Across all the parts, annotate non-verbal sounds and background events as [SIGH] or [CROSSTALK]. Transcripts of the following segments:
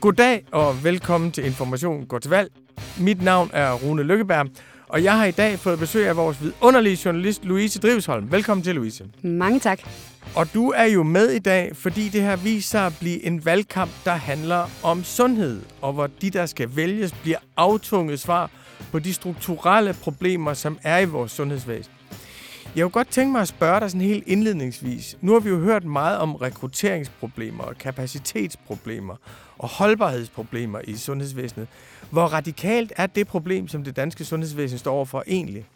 Goddag og velkommen til Information går til valg. Mit navn er Rune Lykkeberg, og jeg har i dag fået besøg af vores vidunderlige journalist Louise Drivsholm. Velkommen til, Louise. Mange tak. Og du er jo med i dag, fordi det her viser sig at blive en valgkamp, der handler om sundhed, og hvor de, der skal vælges, bliver aftunget svar på de strukturelle problemer, som er i vores sundhedsvæsen. Jeg kunne godt tænke mig at spørge dig sådan helt indledningsvis. Nu har vi jo hørt meget om rekrutteringsproblemer og kapacitetsproblemer og holdbarhedsproblemer i sundhedsvæsenet. Hvor radikalt er det problem, som det danske sundhedsvæsen står overfor egentlig?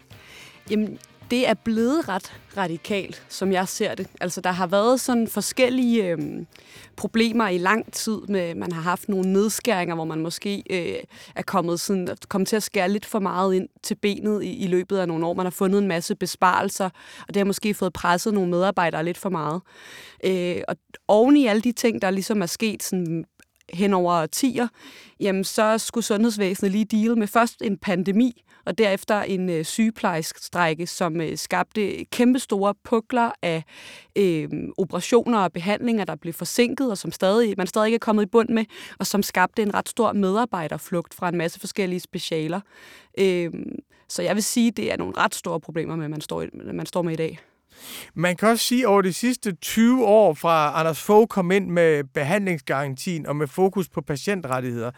Jamen, det er blevet ret radikalt, som jeg ser det. Altså, der har været sådan forskellige øh, problemer i lang tid med, man har haft nogle nedskæringer, hvor man måske øh, er kommet, sådan, kommet til at skære lidt for meget ind til benet i, i løbet af nogle år. Man har fundet en masse besparelser, og det har måske fået presset nogle medarbejdere lidt for meget. Øh, og oven i alle de ting, der ligesom er sket sådan hen over årtier, jamen så skulle sundhedsvæsenet lige deal med først en pandemi, og derefter en øh, sygeplejerskestrække, som øh, skabte kæmpestore pukler af øh, operationer og behandlinger, der blev forsinket, og som stadig, man stadig ikke er kommet i bund med, og som skabte en ret stor medarbejderflugt fra en masse forskellige specialer. Øh, så jeg vil sige, det er nogle ret store problemer, med, man står, man står med i dag. Man kan også sige, at over de sidste 20 år fra Anders Fogh kom ind med behandlingsgarantien og med fokus på patientrettigheder,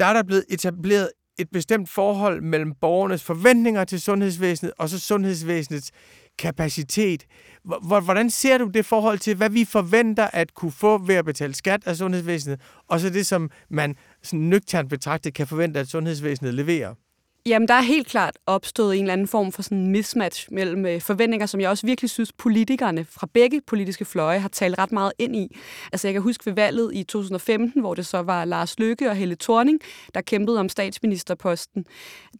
der er der blevet etableret et bestemt forhold mellem borgernes forventninger til sundhedsvæsenet og så sundhedsvæsenets kapacitet. Hvordan ser du det forhold til, hvad vi forventer at kunne få ved at betale skat af sundhedsvæsenet, og så det, som man sådan nøgternt betragtet kan forvente, at sundhedsvæsenet leverer? Jamen, der er helt klart opstået en eller anden form for sådan mismatch mellem øh, forventninger, som jeg også virkelig synes, politikerne fra begge politiske fløje har talt ret meget ind i. Altså, jeg kan huske ved valget i 2015, hvor det så var Lars Løkke og Helle Thorning, der kæmpede om statsministerposten.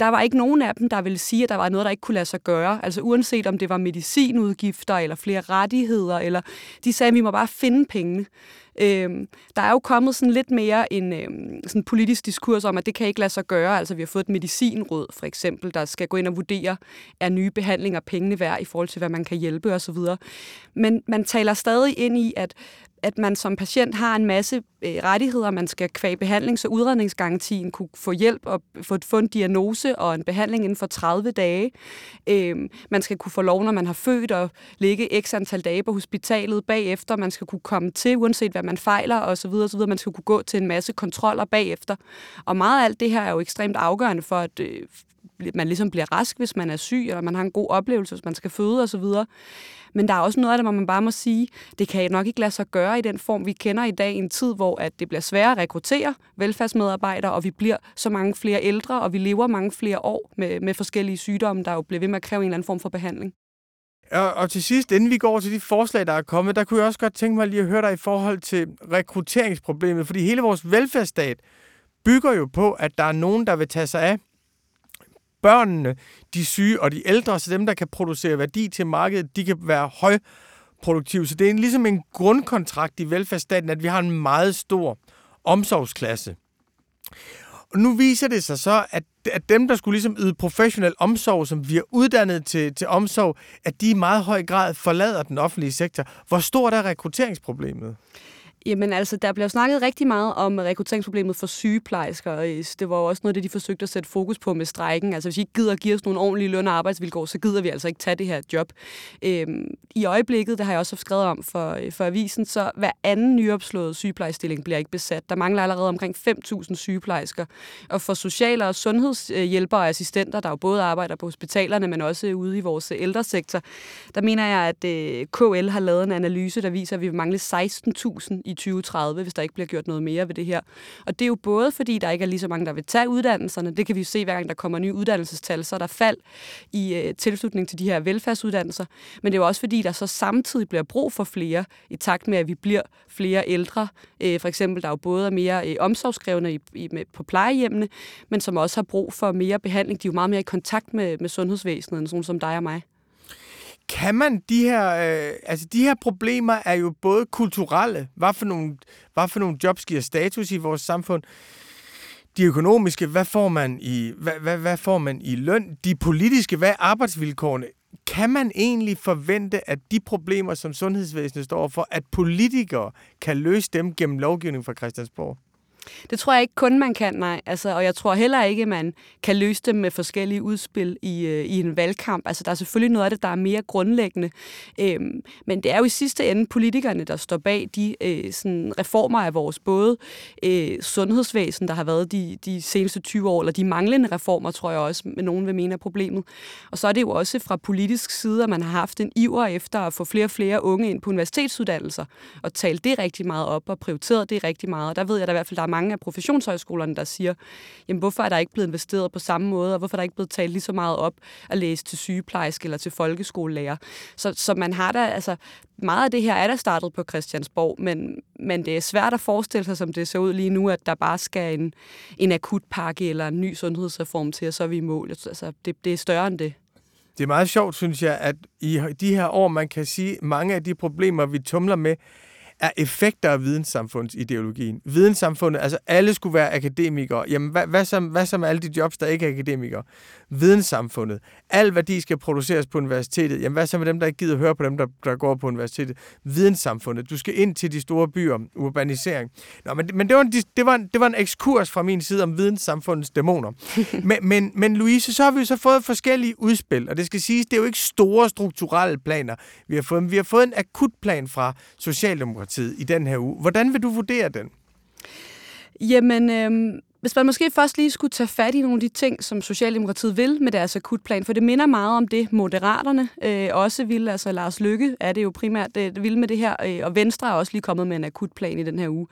Der var ikke nogen af dem, der ville sige, at der var noget, der ikke kunne lade sig gøre. Altså, uanset om det var medicinudgifter eller flere rettigheder, eller de sagde, at vi må bare finde pengene. Øhm, der er jo kommet sådan lidt mere en øhm, sådan politisk diskurs om, at det kan ikke lade sig gøre. Altså vi har fået et medicinråd for eksempel, der skal gå ind og vurdere, er nye behandlinger pengene værd i forhold til, hvad man kan hjælpe osv. Men man taler stadig ind i, at at man som patient har en masse øh, rettigheder, man skal kvæge behandlings- og udredningsgarantien kunne få hjælp og få, få en diagnose og en behandling inden for 30 dage. Øh, man skal kunne få lov, når man har født og ligge x antal dage på hospitalet bagefter. Man skal kunne komme til, uanset hvad man fejler osv. osv. Man skal kunne gå til en masse kontroller bagefter. Og meget af alt det her er jo ekstremt afgørende for, at øh, man ligesom bliver rask, hvis man er syg, eller man har en god oplevelse, hvis man skal føde osv. Men der er også noget af det, hvor man bare må sige, det kan nok ikke lade sig gøre i den form, vi kender i dag, i en tid, hvor at det bliver sværere at rekruttere velfærdsmedarbejdere, og vi bliver så mange flere ældre, og vi lever mange flere år med, med forskellige sygdomme, der jo bliver ved med at kræve en eller anden form for behandling. Og, og til sidst, inden vi går til de forslag, der er kommet, der kunne jeg også godt tænke mig lige at høre dig i forhold til rekrutteringsproblemet, fordi hele vores velfærdsstat bygger jo på, at der er nogen, der vil tage sig af børnene, de syge og de ældre, så dem, der kan producere værdi til markedet, de kan være højproduktive. Så det er ligesom en grundkontrakt i velfærdsstaten, at vi har en meget stor omsorgsklasse. Og nu viser det sig så, at, at dem, der skulle ligesom yde professionel omsorg, som vi er uddannet til, til omsorg, at de i meget høj grad forlader den offentlige sektor. Hvor stort er rekrutteringsproblemet? Jamen altså, der bliver snakket rigtig meget om rekrutteringsproblemet for sygeplejersker. Det var jo også noget, det de forsøgte at sætte fokus på med strejken. Altså, hvis I ikke gider at give os nogle ordentlige løn- og arbejdsvilkår, så gider vi altså ikke tage det her job. Øhm, I øjeblikket, det har jeg også skrevet om for, øh, for avisen, så hver anden nyopslået sygeplejerstilling bliver ikke besat. Der mangler allerede omkring 5.000 sygeplejersker. Og for sociale og sundhedshjælpere og assistenter, der jo både arbejder på hospitalerne, men også ude i vores ældresektor, der mener jeg, at øh, KL har lavet en analyse, der viser, at vi mangler 16.000 i 2030, hvis der ikke bliver gjort noget mere ved det her. Og det er jo både fordi, der ikke er lige så mange, der vil tage uddannelserne. Det kan vi jo se, hver gang der kommer nye uddannelsestal, så er der fald i øh, tilslutning til de her velfærdsuddannelser. Men det er jo også fordi, der så samtidig bliver brug for flere, i takt med, at vi bliver flere ældre. Øh, for eksempel, der er jo både er mere øh, omsorgskrævende i, i, med, på plejehjemmene, men som også har brug for mere behandling. De er jo meget mere i kontakt med, med sundhedsvæsenet, end sådan som dig og mig kan man de her, øh, altså de her problemer er jo både kulturelle, hvad for, nogle, hvad for nogle jobs giver status i vores samfund, de økonomiske, hvad får man i, hvad, hvad, hvad får man i løn, de politiske, hvad er arbejdsvilkårene? Kan man egentlig forvente, at de problemer, som sundhedsvæsenet står for, at politikere kan løse dem gennem lovgivning fra Christiansborg? Det tror jeg ikke kun, man kan, nej. Altså, og jeg tror heller ikke, man kan løse dem med forskellige udspil i, øh, i en valgkamp. Altså, der er selvfølgelig noget af det, der er mere grundlæggende. Øhm, men det er jo i sidste ende politikerne, der står bag de øh, sådan reformer af vores både øh, sundhedsvæsen, der har været de, de seneste 20 år, eller de manglende reformer, tror jeg også, med nogen vil mene er problemet. Og så er det jo også fra politisk side, at man har haft en iver efter at få flere og flere unge ind på universitetsuddannelser, og tale det rigtig meget op, og prioriteret det rigtig meget. Og der ved jeg da i hvert fald, der er mange af professionshøjskolerne, der siger, jamen hvorfor er der ikke blevet investeret på samme måde, og hvorfor er der ikke blevet talt lige så meget op at læse til sygeplejerske eller til folkeskolelærer. Så, så man har da, altså meget af det her er der startet på Christiansborg, men, men det er svært at forestille sig, som det ser ud lige nu, at der bare skal en, en akutpakke eller en ny sundhedsreform til, og så er vi i mål. Altså, det, det er større end det. Det er meget sjovt, synes jeg, at i de her år, man kan sige, mange af de problemer, vi tumler med, er effekter af videnssamfundsideologien. Videnssamfundet, altså alle skulle være akademikere. Jamen, hvad, hvad, så, hvad så med alle de jobs, der ikke er akademikere? Videnssamfundet. Al værdi skal produceres på universitetet. Jamen, hvad så med dem, der ikke gider høre på dem, der, der går på universitetet? Videnssamfundet. Du skal ind til de store byer. Urbanisering. Nå, men, men det, var en, det, var en, det var en ekskurs fra min side om videnssamfundets dæmoner. [LAUGHS] men, men, men Louise, så har vi så fået forskellige udspil, og det skal siges, det er jo ikke store strukturelle planer, vi har fået. Men vi har fået en akutplan fra Socialdemokratiet Socialdemokratiet i den her uge. Hvordan vil du vurdere den? Jamen, øh, hvis man måske først lige skulle tage fat i nogle af de ting, som Socialdemokratiet vil med deres akutplan, for det minder meget om det, Moderaterne øh, også vil, altså Lars Lykke er det jo primært det vil med det her, øh, og Venstre er også lige kommet med en akutplan i den her uge.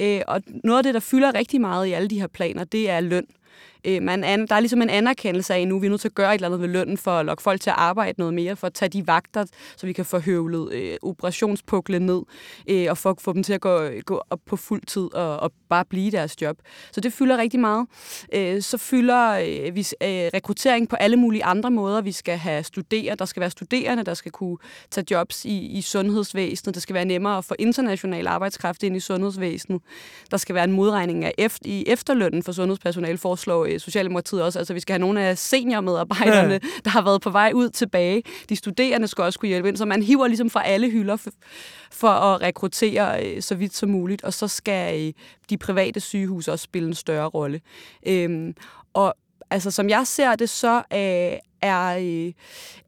Øh, og noget af det, der fylder rigtig meget i alle de her planer, det er løn. Øh, man an, der er ligesom en anerkendelse af, at nu er vi nødt til at gøre et eller andet ved lønnen for at lokke folk til at arbejde noget mere, for at tage de vagter, så vi kan få høvlet øh, operationspuklen ned, øh, og for at få dem til at gå, gå op på fuld tid og, og bare blive deres job. Så det fylder rigtig meget. Øh, så fylder øh, vi øh, rekruttering på alle mulige andre måder. Vi skal have studerende, der skal være studerende, der skal kunne tage jobs i, i sundhedsvæsenet. Det skal være nemmere at få international arbejdskraft ind i sundhedsvæsenet. Der skal være en modregning af efter, i efterlønnen for sundhedspersonale, foreslår øh, Socialdemokratiet også. Altså, vi skal have nogle af seniormedarbejderne, ja. [LAUGHS] der har været på vej ud tilbage. De studerende skal også kunne hjælpe ind, så man hiver ligesom fra alle hylder for, for at rekruttere øh, så vidt som muligt. Og så skal øh, de private sygehuse også spille en større rolle. Øhm, og altså, som jeg ser det, så øh, er, øh,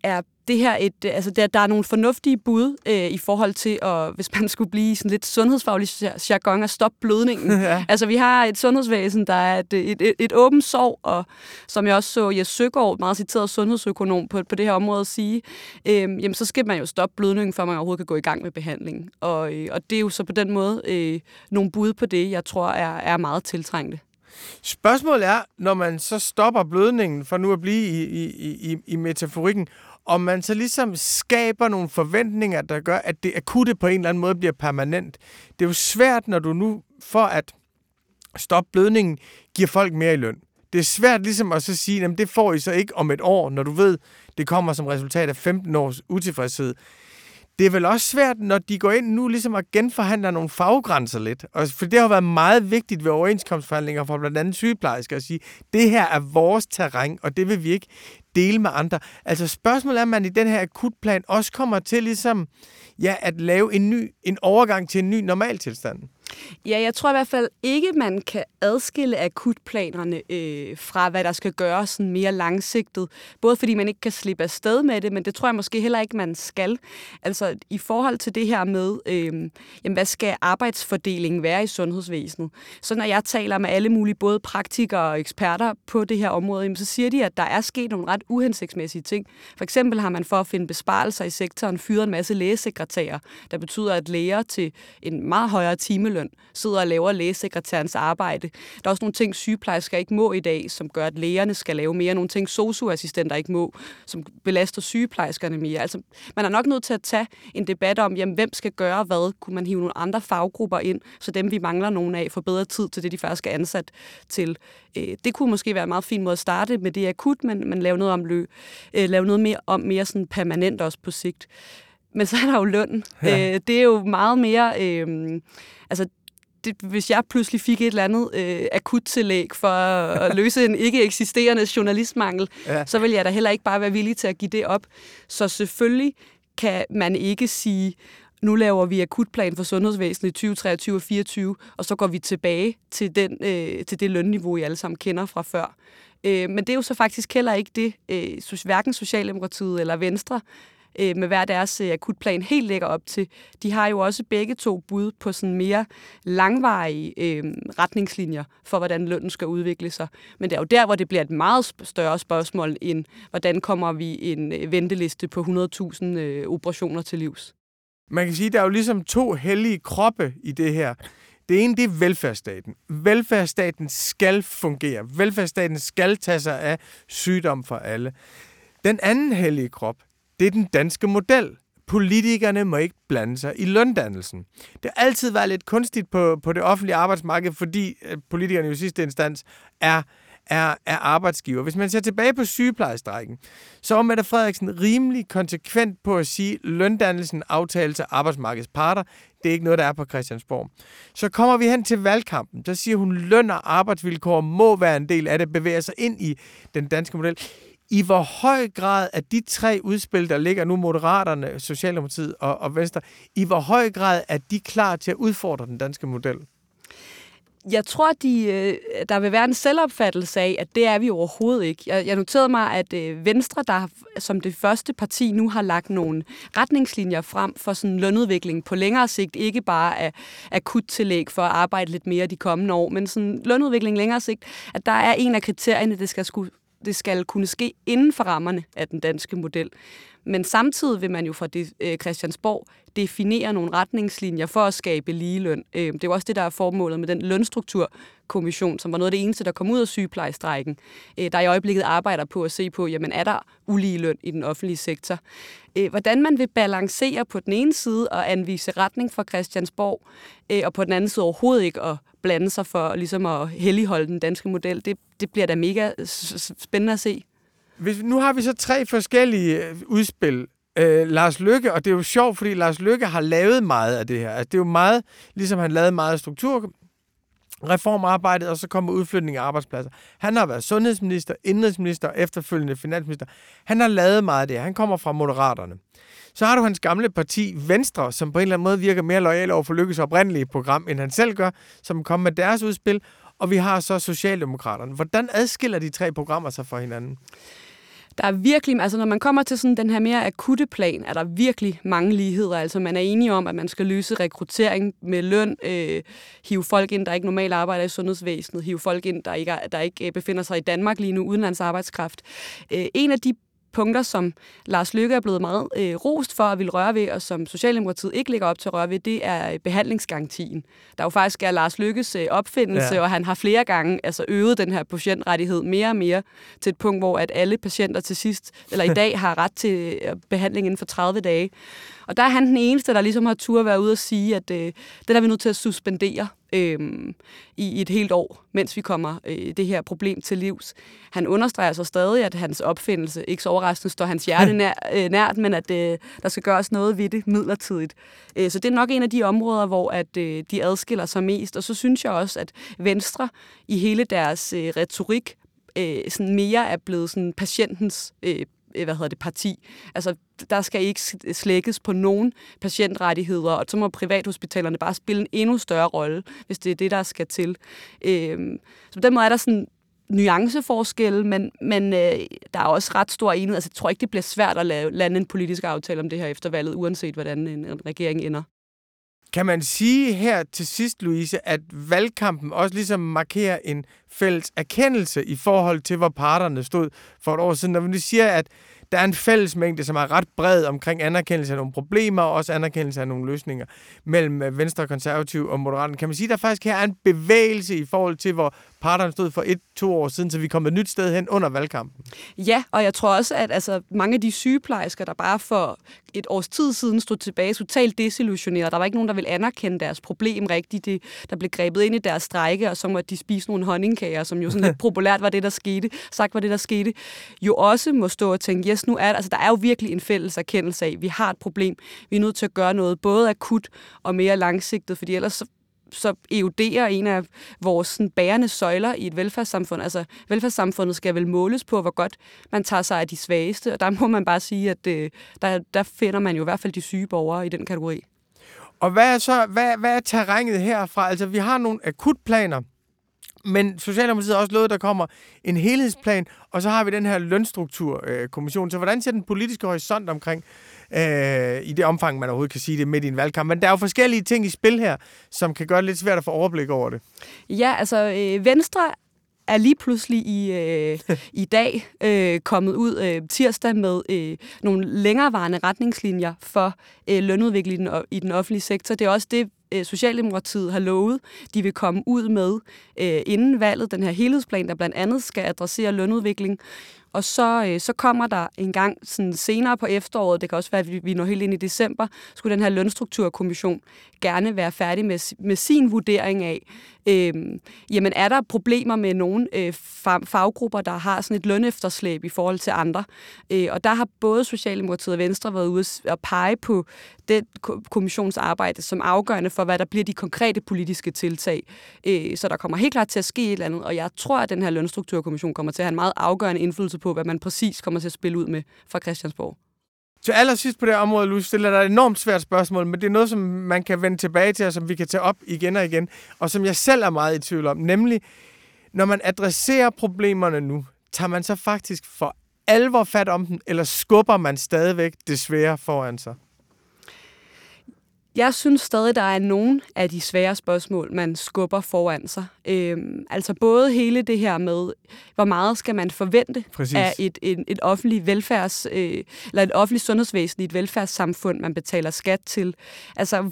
er det her et, øh, altså der, der er nogle fornuftige bud øh, i forhold til, at, hvis man skulle blive sådan lidt sundhedsfaglig jargon, at stoppe blødningen. [LAUGHS] ja. Altså vi har et sundhedsvæsen, der er et, et, et, et åbent sorg, og som jeg også så Jes Søgaard, meget citeret sundhedsøkonom på, på det her område, sige, øh, jamen så skal man jo stoppe blødningen, før man overhovedet kan gå i gang med behandlingen. Og, øh, og det er jo så på den måde øh, nogle bud på det, jeg tror er, er meget tiltrængte. Spørgsmålet er, når man så stopper blødningen, for nu at blive i, i, i, i metaforikken, om man så ligesom skaber nogle forventninger, der gør, at det akutte på en eller anden måde bliver permanent. Det er jo svært, når du nu for at stoppe blødningen, giver folk mere i løn. Det er svært ligesom at så sige, at det får I så ikke om et år, når du ved, det kommer som resultat af 15 års utilfredshed det er vel også svært, når de går ind nu ligesom at genforhandle nogle faggrænser lidt. Og for det har været meget vigtigt ved overenskomstforhandlinger for blandt andet sygeplejersker at sige, det her er vores terræn, og det vil vi ikke dele med andre. Altså spørgsmålet er, om man i den her akutplan også kommer til ligesom, ja, at lave en ny en overgang til en ny normaltilstand. Ja, jeg tror i hvert fald ikke, man kan adskille akutplanerne øh, fra, hvad der skal gøres sådan mere langsigtet. Både fordi man ikke kan slippe afsted med det, men det tror jeg måske heller ikke, man skal. Altså i forhold til det her med, øh, jamen, hvad skal arbejdsfordelingen være i sundhedsvæsenet? Så når jeg taler med alle mulige, både praktikere og eksperter på det her område, jamen, så siger de, at der er sket nogle ret uhensigtsmæssige ting. For eksempel har man for at finde besparelser i sektoren fyret en masse lægesekretærer, der betyder, at læger til en meget højere timeløn timeløn, sidder og laver lægesekretærens arbejde. Der er også nogle ting, sygeplejersker ikke må i dag, som gør, at lægerne skal lave mere. Nogle ting, socioassistenter ikke må, som belaster sygeplejerskerne mere. Altså, man er nok nødt til at tage en debat om, jamen, hvem skal gøre hvad? Kunne man hive nogle andre faggrupper ind, så dem, vi mangler nogen af, får bedre tid til det, de faktisk er ansat til. Øh, det kunne måske være en meget fin måde at starte med det akut, men, men lave noget om lø, øh, lave noget mere om mere sådan permanent også på sigt. Men så er der jo løn. Ja. Øh, det er jo meget mere... Øh, altså, det, hvis jeg pludselig fik et eller andet øh, akut tillæg for at [LAUGHS] løse en ikke eksisterende journalistmangel, ja. så vil jeg da heller ikke bare være villig til at give det op. Så selvfølgelig kan man ikke sige, nu laver vi akutplan for sundhedsvæsenet i 2023 og 2024, og så går vi tilbage til, den, øh, til det lønniveau, I alle sammen kender fra før. Øh, men det er jo så faktisk heller ikke det, øh, hverken Socialdemokratiet eller Venstre øh, med hver deres øh, akutplan helt lægger op til. De har jo også begge to bud på sådan mere langvarige øh, retningslinjer for, hvordan lønnen skal udvikle sig. Men det er jo der, hvor det bliver et meget større spørgsmål end, hvordan kommer vi en øh, venteliste på 100.000 øh, operationer til livs. Man kan sige, at der er jo ligesom to hellige kroppe i det her. Det ene, det er velfærdsstaten. Velfærdsstaten skal fungere. Velfærdsstaten skal tage sig af sygdom for alle. Den anden hellige krop, det er den danske model. Politikerne må ikke blande sig i løndannelsen. Det har altid været lidt kunstigt på, på det offentlige arbejdsmarked, fordi øh, politikerne jo i sidste instans er er, er arbejdsgiver. Hvis man ser tilbage på sygeplejestrækken, så var Mette Frederiksen rimelig konsekvent på at sige, at løndannelsen aftales af arbejdsmarkedets parter. Det er ikke noget, der er på Christiansborg. Så kommer vi hen til valgkampen. Der siger hun, løn og arbejdsvilkår må være en del af det, bevæger sig ind i den danske model. I hvor høj grad er de tre udspil, der ligger nu, Moderaterne, Socialdemokratiet og, og Venstre, i hvor høj grad er de klar til at udfordre den danske model? Jeg tror, de, øh, der vil være en selvopfattelse af, at det er vi overhovedet ikke. Jeg, jeg noterede mig, at øh, Venstre, der som det første parti nu har lagt nogle retningslinjer frem for sådan lønudvikling på længere sigt, ikke bare af akut tillæg for at arbejde lidt mere de kommende år, men sådan lønudvikling længere sigt, at der er en af kriterierne, det skal skulle det skal kunne ske inden for rammerne af den danske model. Men samtidig vil man jo fra det, øh, Christiansborg definere nogle retningslinjer for at skabe ligeløn. Øh, det er jo også det, der er formålet med den lønstrukturkommission, som var noget af det eneste, der kom ud af sygeplejestrækken, øh, der i øjeblikket arbejder på at se på, jamen er der ulige løn i den offentlige sektor? Øh, hvordan man vil balancere på den ene side og anvise retning for Christiansborg, øh, og på den anden side overhovedet ikke at blande sig for ligesom at helligholde den danske model, det, det bliver da mega spændende at se. Hvis, nu har vi så tre forskellige øh, udspil. Øh, Lars Lykke, og det er jo sjovt, fordi Lars Lykke har lavet meget af det her. Altså, det er jo meget, ligesom han lavede meget af struktur, reformarbejdet, og så kommer udflytning af arbejdspladser. Han har været sundhedsminister, indrigsminister og efterfølgende finansminister. Han har lavet meget af det. Han kommer fra Moderaterne. Så har du hans gamle parti, Venstre, som på en eller anden måde virker mere lojal over for Lykkes oprindelige program, end han selv gør, som kommer med deres udspil. Og vi har så Socialdemokraterne. Hvordan adskiller de tre programmer sig fra hinanden? Der er virkelig, altså når man kommer til sådan den her mere akutte plan, er der virkelig mange ligheder. Altså man er enige om, at man skal løse rekruttering med løn, øh, hive folk ind, der ikke normalt arbejder i sundhedsvæsenet, hive folk ind, der ikke, der ikke øh, befinder sig i Danmark lige nu, udenlandsarbejdskraft. Øh, en af de punkter, som Lars Løkke er blevet meget øh, rost for at ville røre ved, og som Socialdemokratiet ikke ligger op til at røre ved, det er behandlingsgarantien. Der jo faktisk er Lars Lykkes øh, opfindelse, ja. og han har flere gange altså, øget den her patientrettighed mere og mere til et punkt, hvor at alle patienter til sidst, eller i [LAUGHS] dag, har ret til øh, behandling inden for 30 dage. Og der er han den eneste, der ligesom har tur at være ude og sige, at øh, det er vi nødt til at suspendere øh, i et helt år, mens vi kommer øh, det her problem til livs. Han understreger så stadig, at hans opfindelse, ikke så overraskende, står hans hjerte [LAUGHS] nær, øh, nært, men at øh, der skal gøres noget ved det midlertidigt. Øh, så det er nok en af de områder, hvor at øh, de adskiller sig mest. Og så synes jeg også, at Venstre i hele deres øh, retorik øh, sådan mere er blevet sådan patientens øh, Øh, hvad hedder det, parti. Altså, der skal ikke slækkes på nogen patientrettigheder, og så må privathospitalerne bare spille en endnu større rolle, hvis det er det, der skal til. Øh, så på den måde er der sådan nuanceforskelle, men, men øh, der er også ret stor enighed. Altså, jeg tror ikke, det bliver svært at lave, lande en politisk aftale om det her efter valget, uanset hvordan en, en regering ender. Kan man sige her til sidst, Louise, at valgkampen også ligesom markerer en fælles erkendelse i forhold til, hvor parterne stod for et år siden? Når vi siger, at der er en fællesmængde, som er ret bred omkring anerkendelse af nogle problemer, og også anerkendelse af nogle løsninger mellem øh, Venstre, Konservativ og Moderaterne. Kan man sige, at der faktisk her er en bevægelse i forhold til, hvor parterne stod for et-to år siden, så vi kom et nyt sted hen under valgkampen? Ja, og jeg tror også, at altså, mange af de sygeplejersker, der bare for et års tid siden stod tilbage, totalt desillusioneret. Der var ikke nogen, der ville anerkende deres problem rigtigt. Det, der blev grebet ind i deres strække, og så måtte de spise nogle honningkager, som jo sådan lidt [LAUGHS] populært var det, der skete. Sagt var det, der skete. Jo også må stå og tænke, yes, nu er altså, der er jo virkelig en fælles erkendelse af, at vi har et problem. Vi er nødt til at gøre noget både akut og mere langsigtet, fordi ellers så så eroderer en af vores sådan, bærende søjler i et velfærdssamfund. Altså, velfærdssamfundet skal vel måles på, hvor godt man tager sig af de svageste, og der må man bare sige, at øh, der, der finder man jo i hvert fald de syge borgere i den kategori. Og hvad er så hvad, hvad er terrænet herfra? Altså, vi har nogle akutplaner, men Socialdemokratiet har også lovet, at der kommer en helhedsplan, og så har vi den her lønstrukturkommission. Øh, så hvordan ser den politiske horisont omkring, øh, i det omfang, man overhovedet kan sige det midt i en valgkamp? Men der er jo forskellige ting i spil her, som kan gøre det lidt svært at få overblik over det. Ja, altså øh, Venstre er lige pludselig i, øh, i dag øh, kommet ud øh, tirsdag med øh, nogle længerevarende retningslinjer for øh, lønudviklingen i den offentlige sektor. Det er også det, øh, Socialdemokratiet har lovet, de vil komme ud med øh, inden valget, den her helhedsplan, der blandt andet skal adressere lønudvikling. Og så, øh, så kommer der en gang sådan senere på efteråret, det kan også være, at vi når helt ind i december, skulle den her lønstrukturkommission gerne være færdig med, med sin vurdering af, øh, jamen er der problemer med nogle øh, faggrupper, der har sådan et lønefterslæb i forhold til andre. Øh, og der har både Socialdemokratiet og Venstre været ude og pege på den kommissionsarbejde som afgørende for, hvad der bliver de konkrete politiske tiltag. Øh, så der kommer helt klart til at ske et eller andet, og jeg tror, at den her lønstrukturkommission kommer til at have en meget afgørende indflydelse på, hvad man præcis kommer til at spille ud med fra Christiansborg. Til allersidst på det område, Louise, stiller dig et enormt svært spørgsmål, men det er noget, som man kan vende tilbage til, og som vi kan tage op igen og igen, og som jeg selv er meget i tvivl om, nemlig, når man adresserer problemerne nu, tager man så faktisk for alvor fat om dem, eller skubber man stadigvæk det svære foran sig? Jeg synes stadig, der er nogen af de svære spørgsmål, man skubber foran sig. Øhm, altså både hele det her med, hvor meget skal man forvente Præcis. af et, et, et offentligt velfærds, øh, eller et offentligt sundhedsvæsen i et velfærdssamfund, man betaler skat til. Altså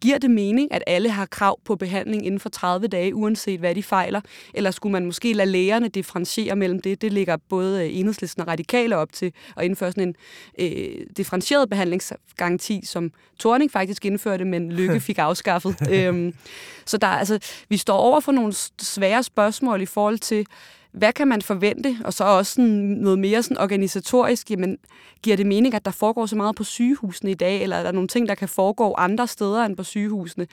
Giver det mening, at alle har krav på behandling inden for 30 dage, uanset hvad de fejler? Eller skulle man måske lade lægerne differentiere mellem det? Det ligger både øh, enhedslisten og radikale op til at indføre sådan en øh, differentieret behandlingsgaranti, som Torning faktisk indførte, men Lykke [LAUGHS] fik afskaffet. øhm, så der, altså, vi står over for nogle svære spørgsmål i forhold til, hvad kan man forvente? Og så også sådan noget mere sådan organisatorisk, jamen, giver det mening, at der foregår så meget på sygehusene i dag, eller er der nogle ting, der kan foregå andre steder end på sygehusene?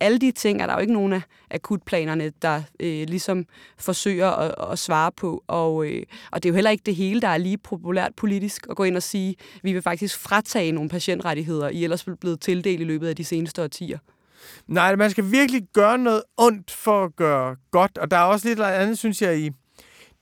Alle de ting er der jo ikke nogen af akutplanerne, der øh, ligesom forsøger at, at svare på. Og, øh, og det er jo heller ikke det hele, der er lige populært politisk at gå ind og sige, at vi vil faktisk fratage nogle patientrettigheder, I ellers blevet tildelt i løbet af de seneste årtier. Nej, man skal virkelig gøre noget ondt for at gøre godt, og der er også lidt andet, synes jeg, i,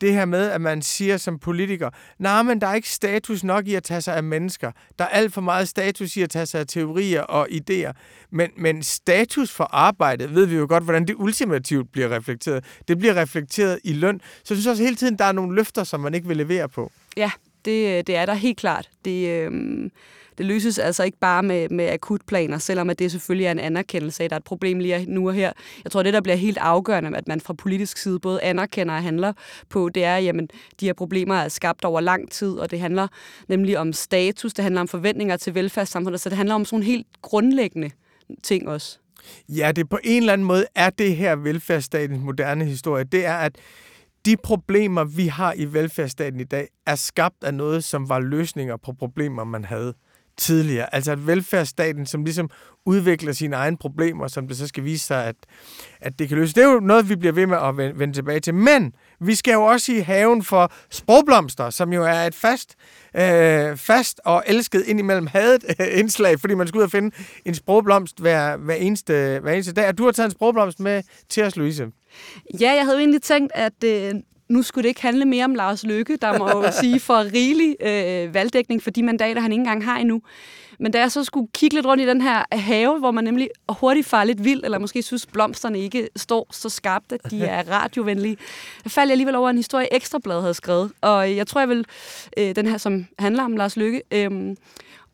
det her med, at man siger som politiker, nej, men der er ikke status nok i at tage sig af mennesker. Der er alt for meget status i at tage sig af teorier og idéer. Men, men status for arbejdet, ved vi jo godt, hvordan det ultimativt bliver reflekteret. Det bliver reflekteret i løn. Så jeg synes også hele tiden, der er nogle løfter, som man ikke vil levere på. Ja, det, øh, det er der helt klart. Det, øh det løses altså ikke bare med, med akutplaner, selvom at det selvfølgelig er en anerkendelse af, at der er et problem lige nu og her. Jeg tror, det, der bliver helt afgørende, at man fra politisk side både anerkender og handler på, det er, at de her problemer er skabt over lang tid, og det handler nemlig om status, det handler om forventninger til velfærdssamfundet, så det handler om sådan helt grundlæggende ting også. Ja, det på en eller anden måde er det her velfærdsstatens moderne historie. Det er, at de problemer, vi har i velfærdsstaten i dag, er skabt af noget, som var løsninger på problemer, man havde tidligere. Altså at velfærdsstaten, som ligesom udvikler sine egne problemer, som det så skal vise sig, at, at det kan løse. Det er jo noget, vi bliver ved med at vende, tilbage til. Men vi skal jo også i haven for sprogblomster, som jo er et fast, øh, fast og elsket indimellem hadet øh, indslag, fordi man skal ud og finde en sprogblomst hver, hver, eneste, hver eneste dag. Og du har taget en sprogblomst med til os, Louise. Ja, jeg havde jo egentlig tænkt, at øh, nu skulle det ikke handle mere om Lars Løkke, der må jo [LAUGHS] sige for rigelig øh, valgdækning for de mandater, han ikke engang har endnu. Men da jeg så skulle kigge lidt rundt i den her have, hvor man nemlig hurtigt farer lidt vild, eller måske synes, blomsterne ikke står så skarpt, at de er [LAUGHS] radiovenlige, der faldt jeg alligevel over en historie, Ekstrablad havde skrevet. Og jeg tror, jeg vil, øh, den her, som handler om Lars Løkke, øh,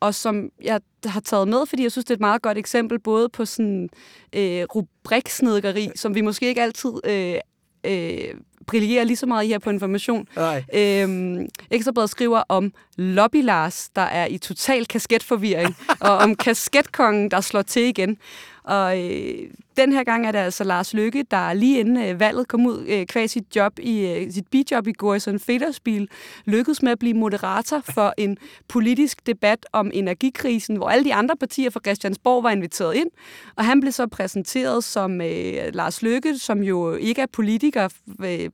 og som jeg har taget med, fordi jeg synes, det er et meget godt eksempel, både på sådan øh, rubriksnedgeri, som vi måske ikke altid øh, øh, brillerer lige så meget her på information. Nej. Øhm, Ekstrabladet skriver om Lobby Lars, der er i total kasketforvirring, [LAUGHS] og om kasketkongen, der slår til igen. Og øh, den her gang er det altså Lars Lykke, der lige inden øh, valget kom ud øh, kvæg sit job i øh, sit bijob i Gorison Federspil, lykkedes med at blive moderator for en politisk debat om energikrisen, hvor alle de andre partier fra Christiansborg var inviteret ind. Og han blev så præsenteret som øh, Lars Lykke, som jo ikke er politiker, øh,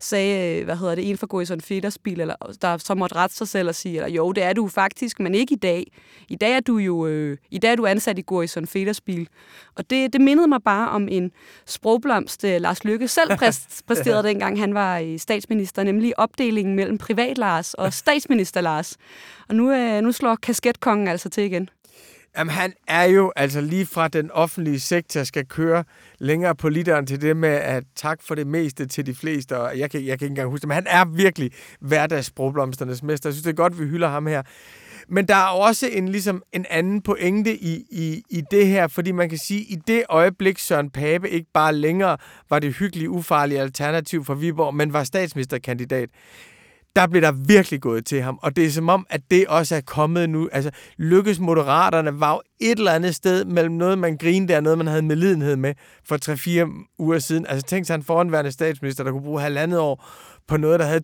sagde, hvad hedder det, en for Gorison Fetters bil, eller, der så måtte rette sig selv og sige, eller, jo, det er du faktisk, men ikke i dag. I dag er du jo øh, i dag er du ansat i Gorison Fetters bil. Og det, det mindede mig bare om en sprogblomst, øh, Lars Lykke selv [LAUGHS] præsterede dengang han var i statsminister, nemlig opdelingen mellem privat Lars og [LAUGHS] statsminister Lars. Og nu, øh, nu slår kasketkongen altså til igen. Jamen, han er jo altså lige fra den offentlige sektor skal køre længere på literen til det med at tak for det meste til de fleste, og jeg kan, jeg kan ikke engang huske det, men han er virkelig hverdagssprogblomsternes mester. Jeg synes, det er godt, vi hylder ham her. Men der er også en, ligesom, en anden pointe i, i, i det her, fordi man kan sige, at i det øjeblik Søren Pape ikke bare længere var det hyggelige, ufarlige alternativ for Viborg, men var statsministerkandidat, der blev der virkelig gået til ham. Og det er som om, at det også er kommet nu. Altså, lykkes moderaterne var jo et eller andet sted mellem noget, man grinede og noget, man havde medlidenhed med for 3-4 uger siden. Altså, tænk sig en foranværende statsminister, der kunne bruge halvandet år på noget, der havde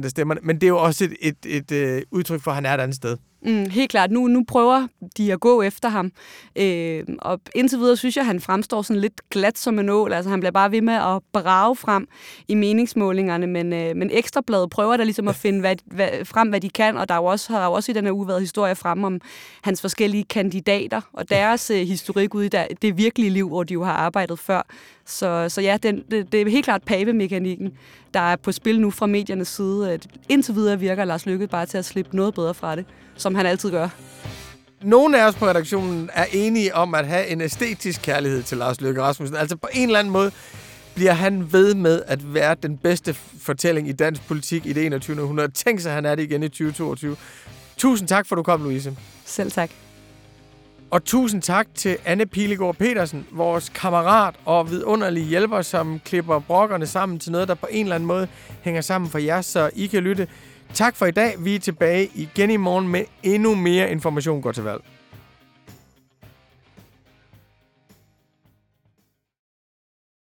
2% af stemmerne. Men det er jo også et, et, et, et udtryk for, at han er et andet sted. Mm, helt klart. Nu, nu prøver de at gå efter ham. Øh, og indtil videre synes jeg, at han fremstår sådan lidt glat som en ål. Altså, han bliver bare ved med at brage frem i meningsmålingerne. Men, øh, men Ekstrabladet prøver da ligesom at finde hvad, hvad, frem, hvad de kan. Og der er jo også, har jo også i den her uge været historie frem om hans forskellige kandidater og deres øh, historik ude i der, det virkelige liv, hvor de jo har arbejdet før. Så, så ja, den, det, det er helt klart pavemekanikken, der er på spil nu fra mediernes side. Indtil videre virker Lars Lykke bare til at slippe noget bedre fra det, som han altid gør. Nogle af os på redaktionen er enige om at have en æstetisk kærlighed til Lars Løkke Rasmussen. Altså på en eller anden måde bliver han ved med at være den bedste fortælling i dansk politik i det 21. århundrede. Tænk sig, han er det igen i 2022. Tusind tak, for at du kom, Louise. Selv tak. Og tusind tak til Anne Pilegaard Petersen, vores kammerat og vidunderlige hjælper, som klipper brokkerne sammen til noget, der på en eller anden måde hænger sammen for jer, så I kan lytte. Tak for i dag. Vi er tilbage igen i morgen med endnu mere information. Godt til valg.